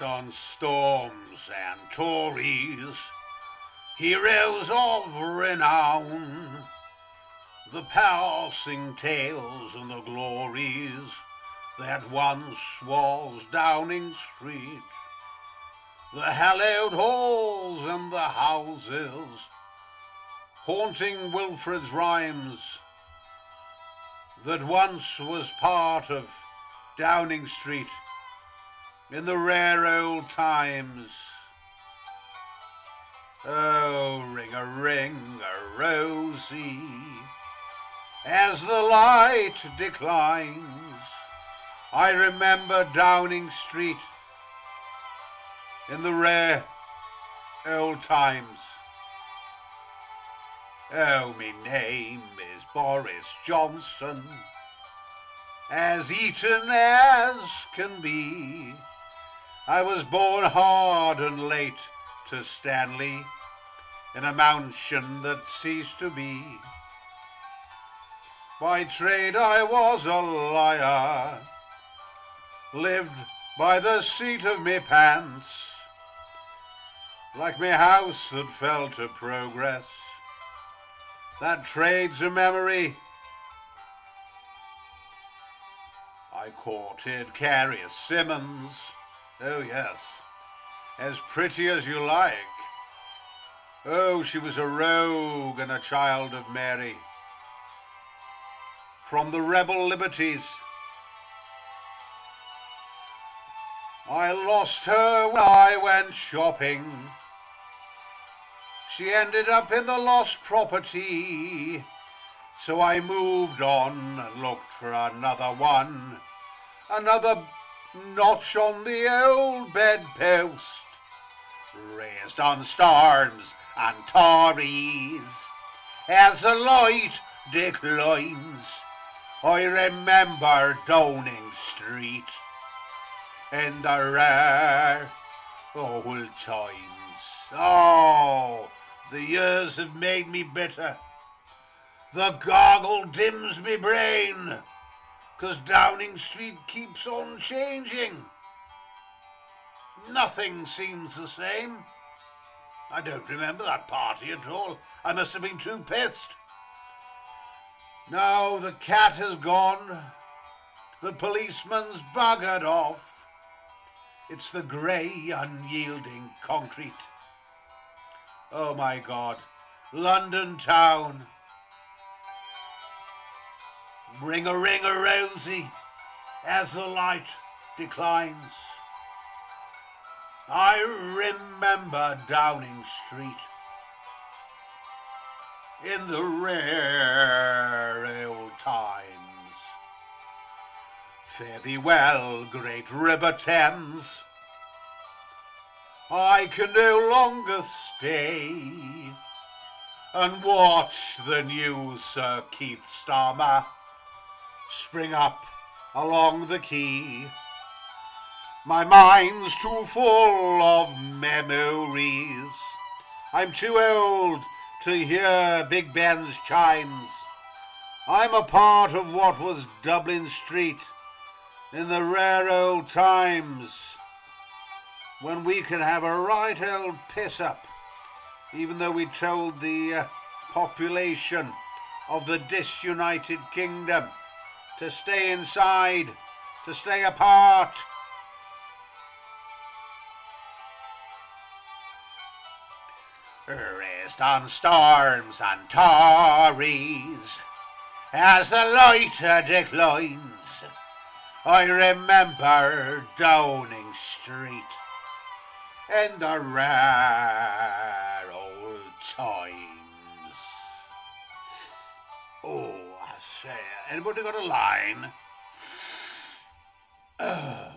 On storms and Tories, heroes of renown, the passing tales and the glories that once was Downing Street, the hallowed halls and the houses, haunting Wilfred's rhymes, that once was part of Downing Street in the rare old times. Oh, ring a ring a rosy as the light declines. I remember Downing Street in the rare old times. Oh, me name is Boris Johnson, as Eton as can be. I was born hard and late to Stanley in a mansion that ceased to be. By trade I was a liar, lived by the seat of me pants, like me house that fell to progress. That trade's a memory. I courted Carrie Symonds Oh, yes. As pretty as you like. Oh, she was a rogue and a child of Mary. From the rebel liberties. I lost her when I went shopping. She ended up in the lost property. So I moved on and looked for another one. Another notch on the old bedpost, raised on storms and Tories. As the light declines, I remember Downing Street in the rare old times. Oh, the years have made me bitter. The goggle dims me brain. Because Downing Street keeps on changing. Nothing seems the same. I don't remember that party at all. I must have been too pissed. Now the cat has gone. The policeman's buggered off. It's the grey, unyielding concrete. Oh my God. London town. Ring a ring a rosy as the light declines. I remember Downing Street in the rare old times. Fare thee well, great River Thames. I can no longer stay and watch the new Sir Keir Starmer spring up along the quay. My mind's too full of memories. I'm too old to hear Big Ben's chimes. I'm a part of what was Dublin Street in the rare old times when we could have a right old piss up, even though we told the uh, population of the disunited kingdom to stay inside, to stay apart. Rest on storms and Tories as the light declines. I remember Downing Street in the rare old times. Say, anybody got a line?